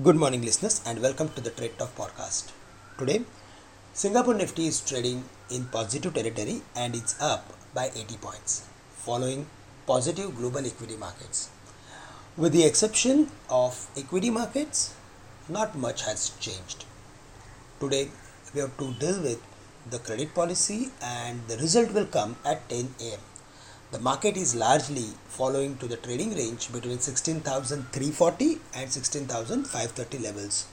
Good morning, listeners, and welcome to the Trade Talk podcast. Today, Singapore Nifty is trading in positive territory and it's up by 80 points, following positive global equity markets. With the exception of equity markets, not much has changed. Today, we have to deal with the credit policy, and the result will come at 10 am. The market is largely following to the trading range between 16,340 and 16,530 levels.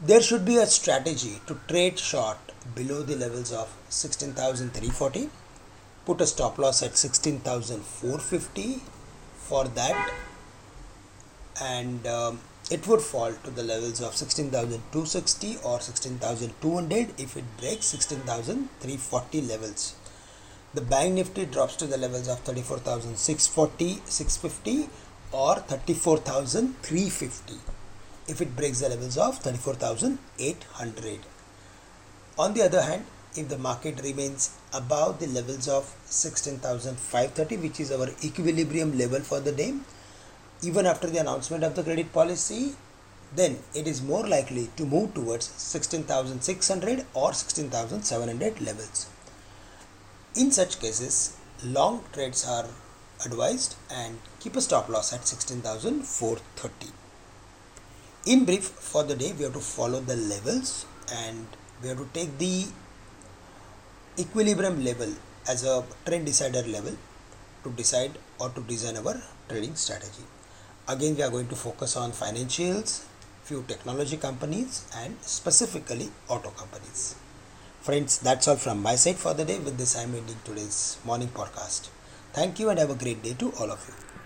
There should be a strategy to trade short below the levels of 16,340, put a stop loss at 16,450 for that, and um, it would fall to the levels of 16,260 or 16,200 if it breaks 16,340 levels the bank nifty drops to the levels of 34640 650 or 34350 if it breaks the levels of 34800 on the other hand if the market remains above the levels of 16530 which is our equilibrium level for the day even after the announcement of the credit policy then it is more likely to move towards 16600 or 16700 levels in such cases, long trades are advised and keep a stop loss at 16,430. In brief, for the day, we have to follow the levels and we have to take the equilibrium level as a trend decider level to decide or to design our trading strategy. Again, we are going to focus on financials, few technology companies, and specifically auto companies. Friends, that's all from my side for the day. With this, I'm ending today's morning podcast. Thank you and have a great day to all of you.